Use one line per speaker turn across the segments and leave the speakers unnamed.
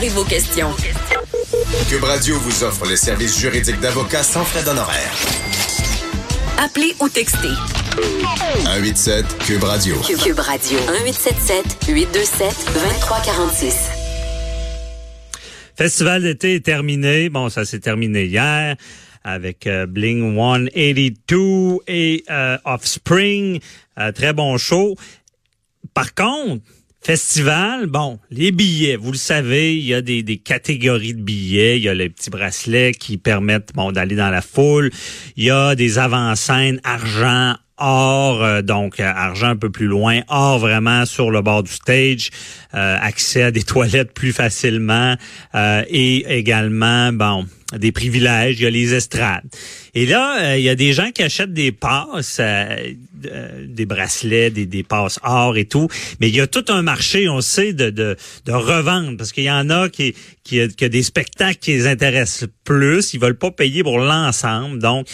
Préparez vos questions.
Cube Radio vous offre les services juridiques d'avocats sans frais d'honoraires.
Appelez ou textez.
187 Cube Radio.
Cube Radio. 1877 827 2346.
Festival d'été est terminé. Bon, ça s'est terminé hier avec euh, Bling 182 et euh, Offspring. Euh, très bon show. Par contre, Festival, bon, les billets, vous le savez, il y a des, catégories de billets. Il y a les petits bracelets qui permettent bon d'aller dans la foule. Il y a des avant-scènes argent, or, euh, donc euh, argent un peu plus loin, or vraiment sur le bord du stage, euh, accès à des toilettes plus facilement et également, bon, des privilèges, il y a les estrades. Et là, il y a des gens qui achètent des passes, des bracelets, des, des passes or et tout, mais il y a tout un marché, on sait, de, de, de revendre, parce qu'il y en a qui, qui, qui a des spectacles qui les intéressent plus, ils veulent pas payer pour l'ensemble. Donc,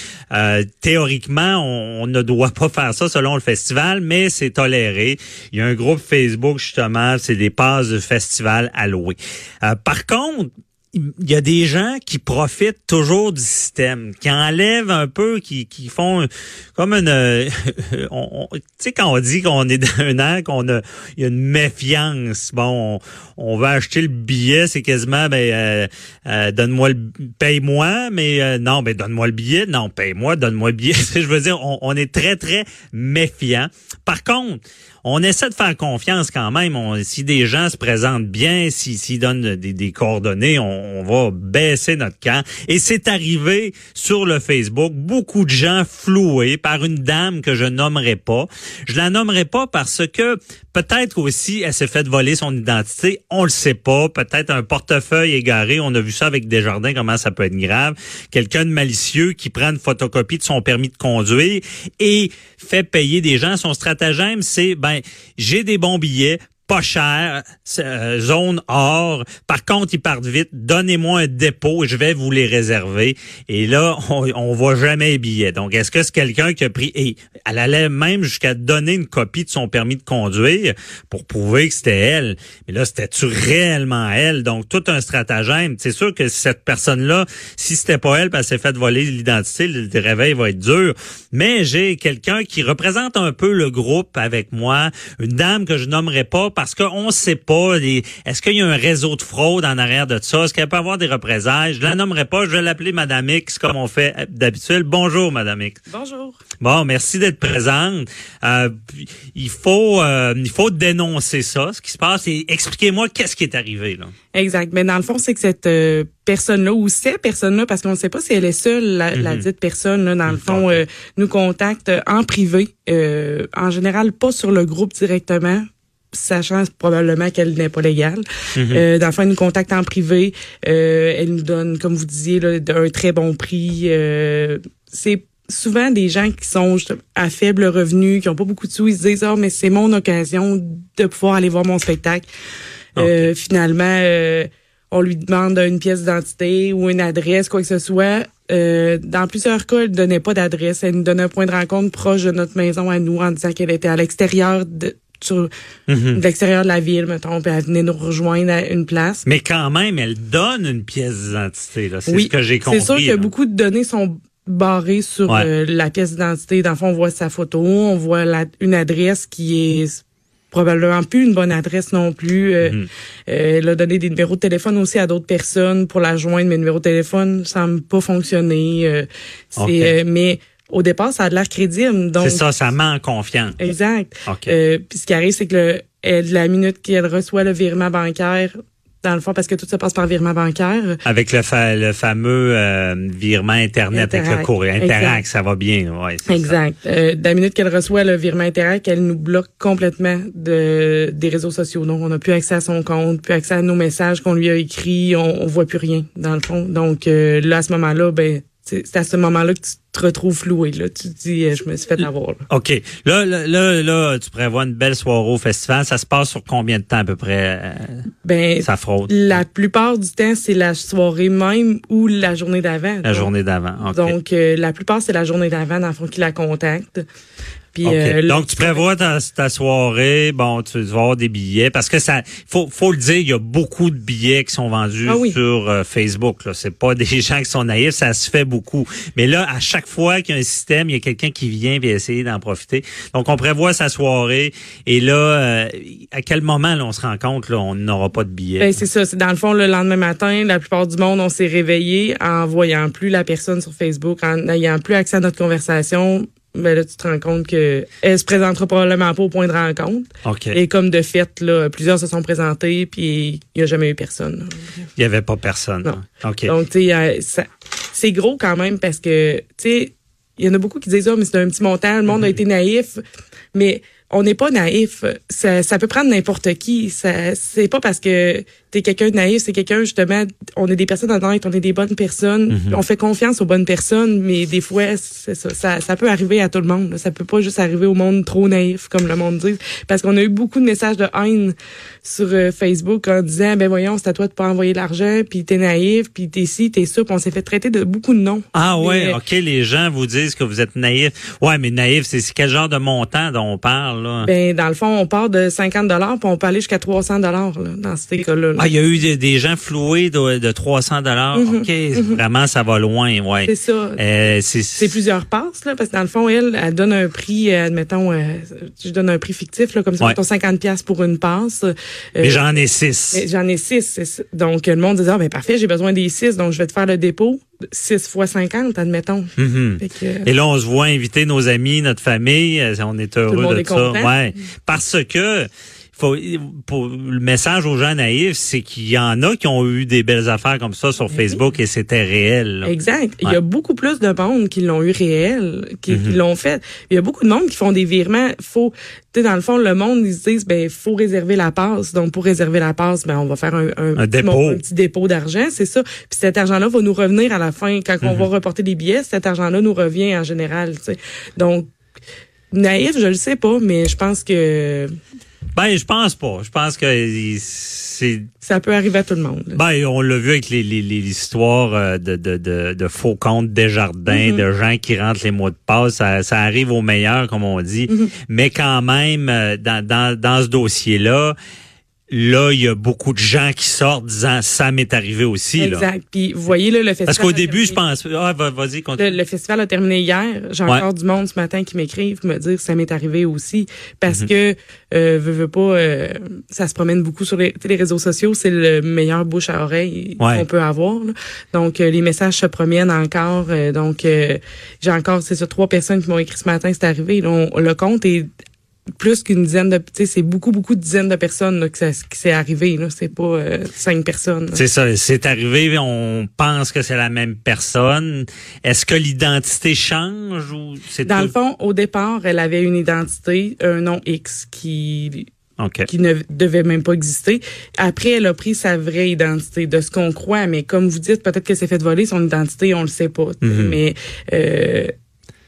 théoriquement, on, on ne doit pas faire ça selon le festival, mais c'est toléré. Il y a un groupe Facebook, justement, c'est des passes de festival allouées. Euh, par contre, il y a des gens qui profitent toujours du système, qui enlèvent un peu, qui, qui font comme une... Euh, tu sais, quand on dit qu'on est dans un an, qu'on a, il y a une méfiance. Bon, on, va acheter le billet, c'est quasiment, ben, euh, euh, donne-moi le... Paye-moi, mais non, ben, donne-moi le billet. Non, paye-moi, donne-moi le billet. Je veux dire, on, on est très, très méfiant. Par contre, on essaie de faire confiance quand même. Si des gens se présentent bien, s'ils si, donnent des, coordonnées, on, on, va baisser notre camp. Et c'est arrivé sur le Facebook, beaucoup de gens floués par une dame que je nommerai pas. Je la nommerai pas parce que peut-être aussi elle s'est fait voler son identité. On le sait pas. Peut-être un portefeuille égaré. On a vu ça avec Desjardins, comment ça peut être grave. Quelqu'un de malicieux qui prend une photocopie de son permis de conduire et fait payer des gens. Son stratagème, c'est ben j'ai des bons billets, pas cher, euh, zone or. Par contre, ils partent vite. Donnez-moi un dépôt, je vais vous les réserver. Et là, on, on voit jamais les billets. Donc, est-ce que c'est quelqu'un qui a pris et elle allait même jusqu'à donner une copie de son permis de conduire pour prouver que c'était elle. Mais là, c'était-tu réellement elle? Donc, tout un stratagème. C'est sûr que cette personne-là, si c'était pas elle, parce qu'elle s'est fait voler l'identité, le réveil va être dur. Mais j'ai quelqu'un qui représente un peu le groupe avec moi, une dame que je nommerai pas parce qu'on ne sait pas, est-ce qu'il y a un réseau de fraude en arrière de ça? Est-ce qu'elle peut avoir des représailles? Je la nommerai pas, je vais l'appeler Madame X comme on fait d'habitude. Bonjour, Madame X.
Bonjour.
Bon, merci d'être présente. Euh, il faut euh, il faut dénoncer ça, ce qui se passe, et expliquez-moi qu'est-ce qui est arrivé. Là.
Exact. Mais dans le fond, c'est que cette euh, personne-là ou ces personnes-là, parce qu'on ne sait pas si elle est seule, la, la mhm. dite personne, là, dans le fond, euh, nous contacte en privé, en général pas sur le groupe directement, sachant probablement qu'elle n'est pas légale. Mm euh, dans le fond, elle nous contacte en privé. Euh, elle nous donne, comme vous disiez, là, un très bon prix. Euh, c'est souvent des gens qui sont à faible revenu, qui ont pas beaucoup de sous, ils se disent oh mais c'est mon occasion de pouvoir aller voir mon spectacle. Euh, finalement, euh, on lui demande une pièce d'identité ou une adresse, quoi que ce soit. Euh, dans plusieurs cas, elle ne donnait pas d'adresse. Elle nous donnait un point de rencontre proche de notre maison à nous en disant qu'elle était à l'extérieur de, sur mhm. l'extérieur de la ville, mettons, puis elle venait nous rejoindre à une place.
Mais quand même, elle donne une pièce d'identité, là. C'est ce que j'ai compris.
C'est sûr que beaucoup de données sont barrées sur euh, la pièce d'identité. Dans le fond, on voit sa photo, on voit la, une adresse qui est probablement plus une bonne adresse non plus. Euh, mhm. euh, elle a donné des numéros de téléphone aussi à d'autres personnes pour la joindre, mais le numéro de téléphone semble pas fonctionner. c'est mais au départ, ça a de l'air crédible.
C'est ça, ça ment en confiance.
Exact. Euh, puis ce qui arrive, c'est que le, la minute qu'elle reçoit le virement bancaire, dans le fond, parce que tout se passe par virement bancaire.
Avec le, fa- le fameux euh, virement Internet avec le courrier. Interac,
Exact.
ça va bien. Ouais, ça.
Exact. Euh, de la minute qu'elle reçoit le virement Interac, elle nous bloque complètement de des réseaux sociaux. Donc, on n'a plus accès à son compte, plus accès à nos messages qu'on lui a écrits, on, on voit plus rien, dans le fond. Donc, euh, là, à ce moment-là, ben, c'est c'est à ce moment-là que tu te retrouves floué. Là. Tu te dis, euh, je me suis fait avoir. là.
OK. Là, là, là, là, tu prévois une belle soirée au festival. Ça se passe sur combien de temps à peu près, euh,
Ben,
ça fraude?
la plupart du temps, c'est la soirée même ou la journée d'avant.
La
Donc,
journée d'avant. OK.
Donc, euh, la plupart, c'est la journée d'avant, dans le fond, qui la contacte. Puis, euh,
Donc, tu prévois ta, ta soirée, bon, tu vas avoir des billets, parce que ça, faut, faut le dire, il y a beaucoup de billets qui sont vendus
Ah oui.
sur euh, Facebook. Là, c'est pas des gens qui sont naïfs, ça se fait beaucoup. Mais là, à chaque fois qu'il y a un système, il y a quelqu'un qui vient et essayer d'en profiter. Donc, on prévoit sa soirée, et là, euh, à quel moment là, on se rend compte là, on n'aura pas de billets
Ben, c'est ça. C'est dans le fond, le lendemain matin, la plupart du monde, on s'est réveillé en voyant plus la personne sur Facebook, en n'ayant plus accès à notre conversation. Ben là, tu te rends compte que elle se présentera probablement pas au point de rencontre. Et comme de fait, là, plusieurs se sont présentés, puis il y a jamais eu personne. là.
Il y avait pas personne.
Non.
OK.
Donc, tu sais, c'est gros quand même parce que, tu sais, il y en a beaucoup qui disent, oh, mais c'est un petit montant, le monde a été naïf. Mais on n'est pas naïf. Ça, ça peut prendre n'importe qui. Ça, c'est pas parce que t'es quelqu'un de naïf, c'est quelqu'un, justement, on est des personnes honnêtes, on est des bonnes personnes. On fait confiance aux bonnes personnes, mais des fois, c'est ça, ça, ça peut arriver à tout le monde. là. Ça peut pas juste arriver au monde trop naïf, comme le monde dit. Parce qu'on a eu beaucoup de messages de haine sur euh, Facebook en disant, ben voyons, c'est à toi de pas envoyer l'argent, puis t'es naïf, puis t'es ci, t'es ça, puis on s'est fait traiter de beaucoup de noms.
Ah ouais,
Mais-
OK, les gens vous disent que vous êtes naïf. Ouais, mais naïf, c'est c'est quel genre de montant dont on parle, là?
Ben, dans le fond, on part de 50 dollars, puis on peut aller jusqu'à 300 dollars dans ces cas-là. là.
Ah, il y a eu des, des gens floués de, de 300 dollars. OK, vraiment, ça va loin, ouais.
Mhm, C'est ça.
Euh, c'est
plusieurs passes, là, parce que dans le fond, elle, elle donne un prix, euh, admettons, euh, je donne un prix fictif, là, comme ça,
Ouais.
mettons 50 pièces pour une passe. Euh,
Mais j'en ai six.
J'en ai six. Donc, le monde dit, ah, ben parfait, j'ai besoin des six, donc je vais te faire le dépôt. 6 fois 50, admettons.
Mhm.
Que,
Et là, on se voit inviter nos amis, notre famille. On est heureux
monde
de
est
ça.
content.
Ouais. Parce que faut, pour le message aux gens naïfs, c'est qu'il y en a qui ont eu des belles affaires comme ça sur Facebook et c'était réel. là.
Exact. Il y a beaucoup plus de monde qui l'ont eu réel, qui, qui
Mhm.
l'ont fait. Il y a beaucoup de monde qui font des virements. Faut, tu sais, dans le fond, le monde, ils se disent, ben, faut réserver la passe. Donc, pour réserver la passe, ben, on va faire un, un,
Un
petit,
dépôt.
mon- un petit dépôt d'argent, c'est ça. Puis cet argent-là va nous revenir à la fin. Quand
Mhm.
on va reporter des billets, cet argent-là nous revient en général, tu sais. Donc, naïf, je le sais pas, mais je pense que
Ben, je pense pas. Je pense que c'est
ça peut arriver à tout le monde.
Ben, on l'a vu avec les, les, les histoires euh, de, de, de, de faux comptes Desjardins,
Mm-hmm.
de gens qui rentrent les mots de passe. Ça, ça arrive au meilleur, comme on dit.
Mm-hmm.
Mais quand même, euh, dans, dans, dans ce dossier-là, là, il y a beaucoup de gens qui sortent disant ça m'est arrivé aussi. Là.
Exact. Puis, vous voyez, là, le festival.
Parce qu'au début, je pense. Ah, va- vas-y, continue.
Le, le festival a terminé hier. J'ai
Ouais.
encore du monde ce matin qui m'écrivent me dire que ça m'est arrivé aussi parce
Mhm.
que euh, veux, veux pas euh, ça se promène beaucoup sur les, les réseaux sociaux, c'est le meilleur bouche à oreille
Ouais.
qu'on peut avoir. là. Donc euh, les messages se promènent encore euh, donc euh, j'ai encore c'est ça trois personnes qui m'ont écrit ce matin c'est arrivé. Là, on- le compte est plus qu'une dizaine de tu sais c'est beaucoup beaucoup de dizaines de personnes là, que ça qui s'est arrivé là, c'est pas euh, cinq personnes.
C'est ça, c'est arrivé, on pense que c'est la même personne. Est-ce que l'identité change ou c'est
Dans le fond, au départ, elle avait une identité, un nom X qui
OK.
qui ne devait même pas exister. Après, elle a pris sa vraie identité, de ce qu'on croit. Mais comme vous dites, peut-être qu'elle s'est fait voler son identité, on le sait pas.
Mhm.
Mais euh,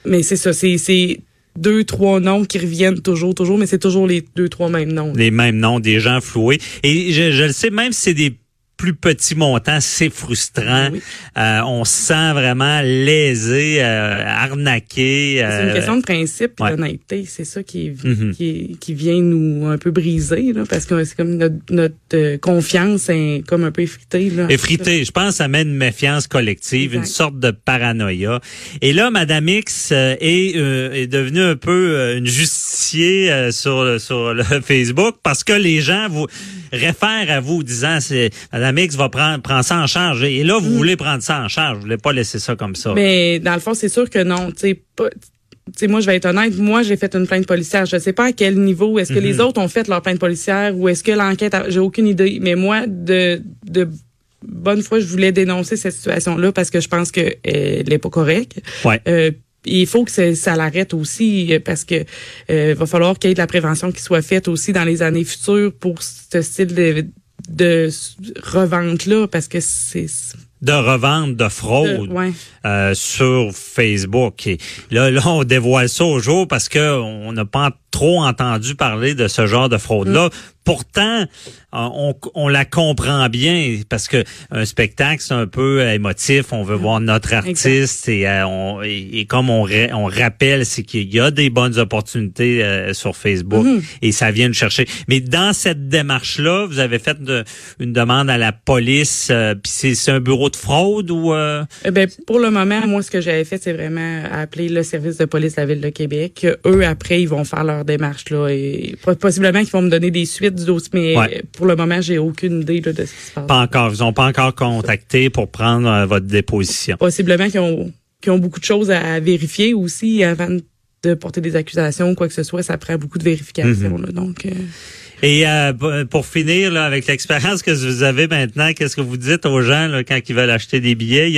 mais c'est ça, c'est c'est deux trois noms qui reviennent toujours, toujours, mais c'est toujours les deux trois mêmes noms.
les mêmes noms, des gens floués. Et je, je le sais, même si c'est des plus petits montants, c'est frustrant.
Oui.
Euh, on se sent vraiment lésé, euh, arnaqué.
C'est une
euh,
question de principe et
ouais.
d'honnêteté. C'est ça qui, est,
Mhm.
qui, est- qui vient nous un peu briser, là, parce que c'est comme notre, notre euh, confiance est comme un peu effritée. Là,
Effrité. Je pense que ça met une méfiance collective,
Exact.
une sorte de paranoïa. Et là, Madame X euh, est, euh, est devenue un peu euh, une euh, sur, sur le Facebook parce que les gens vous réfèrent à vous disant c'est Madame X va prendre prendre ça en charge. Et là, vous voulez prendre ça en charge. Vous voulez pas laisser ça comme ça.
Mm. Mais dans le fond, c'est sûr que non. Tu sais, pas- moi, je vais être honnête, moi, j'ai fait une plainte policière. Je sais pas à quel niveau. Est-ce que les autres ont fait leur plainte policière ou est-ce que l'enquête, a- j'ai aucune idée. Mais moi, de, de bonne foi, je voulais dénoncer cette situation-là parce que je pense que elle est pas correcte.
Ouais.
Euh, il faut que ça, ça l'arrête aussi euh, parce que euh, va falloir qu'il y ait de la prévention qui soit faite aussi dans les années futures pour ce style de, de revente là parce que c'est
De revente, de fraude.
de- ouais.
Euh, sur Facebook. Et là, là, on dévoile ça au jour parce que on n'a pas trop entendu parler de ce genre de fraude-là.
Mm.
Pourtant, euh, on, on la comprend bien parce que un spectacle, c'est un peu émotif. On veut voir notre artiste et, euh, on, et, et comme on, on rappelle, c'est qu'il y a des bonnes opportunités euh, sur Facebook
Mm-hmm.
et ça vient de chercher. Mais dans cette démarche-là, vous avez fait de- une demande à la police. euh, Puis c'est un bureau de fraude ou euh,
Eh ben, pour le moment, moi, ce que j'avais fait, c'est vraiment appeler le service de police de la Ville de Québec. Eux, après, ils vont faire leur démarche, là. Et po- possiblement qu'ils vont me donner des suites du dossier, mais
Ouais.
pour le moment, j'ai aucune idée là, de ce qui se passe.
Pas encore. Ils n'ont pas encore contacté pour prendre euh, votre déposition.
Possiblement qu'ils ont, qu'ils ont beaucoup de choses à, à vérifier aussi avant de porter des accusations ou quoi que ce soit. Ça prend beaucoup de vérifications,
Mhm.
là. Donc, euh,
Et euh, pour finir, là, avec l'expérience que vous avez maintenant, qu'est-ce que vous dites aux gens là, quand ils veulent acheter des billets?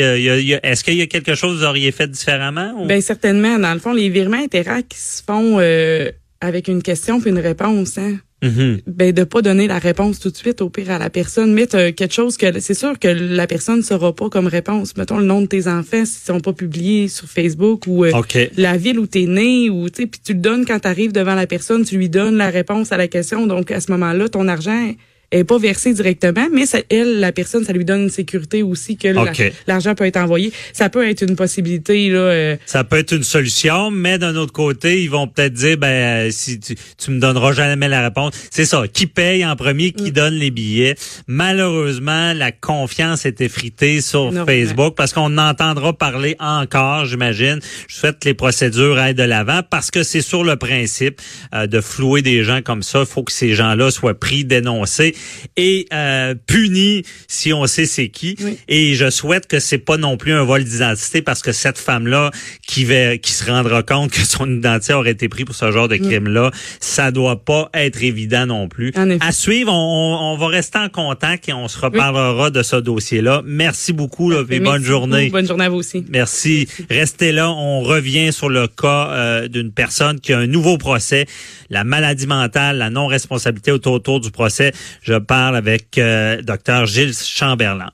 Est-ce qu'il y a quelque chose que vous auriez fait différemment? ou-
ben, certainement, dans le fond, les virements Interac se font euh, avec une question puis une réponse, hein.
Mhm.
ben de pas donner la réponse tout de suite au pire à la personne. Mettre euh, quelque chose que c'est sûr que la personne ne saura pas comme réponse. Mettons le nom de tes enfants s'ils sont pas publiés sur Facebook ou euh, la ville où t'es né ou tu sais puis tu le donnes quand tu arrives devant la personne tu lui donnes la réponse à la question. Donc à ce moment-là ton argent est pas versé directement mais ça, elle la personne ça lui donne une sécurité aussi que l'argent peut être envoyé ça peut être une possibilité là euh,
Ça peut être une solution, mais d'un autre côté, ils vont peut-être dire, ben, euh, si tu, tu me donneras jamais la réponse. C'est ça. Qui paye en premier, qui donne les billets. Malheureusement, la confiance est effritée sur. Facebook parce qu'on entendra parler encore, j'imagine. Je souhaite que les procédures aillent de l'avant parce que c'est sur le principe euh, de flouer des gens comme ça. Il faut que ces gens-là soient pris, dénoncés et euh, punis si on sait c'est qui.
Oui.
Et je souhaite que c'est pas non plus un vol d'identité parce que cette femme-là qui va, qui se rendra compte que son identité aurait été prise pour ce genre de crime-là, ça doit pas être évident non plus. À suivre, on, on- va rester en contact et on se reparlera de ce dossier-là. Merci beaucoup, là, et
merci
bonne
beaucoup.
journée.
bonne journée à vous aussi
Merci. Restez là. On revient sur le cas euh, d'une personne qui a un nouveau procès, la maladie mentale, la non-responsabilité autour, autour du procès. Je parle avec euh, Dr Gilles Chamberlain.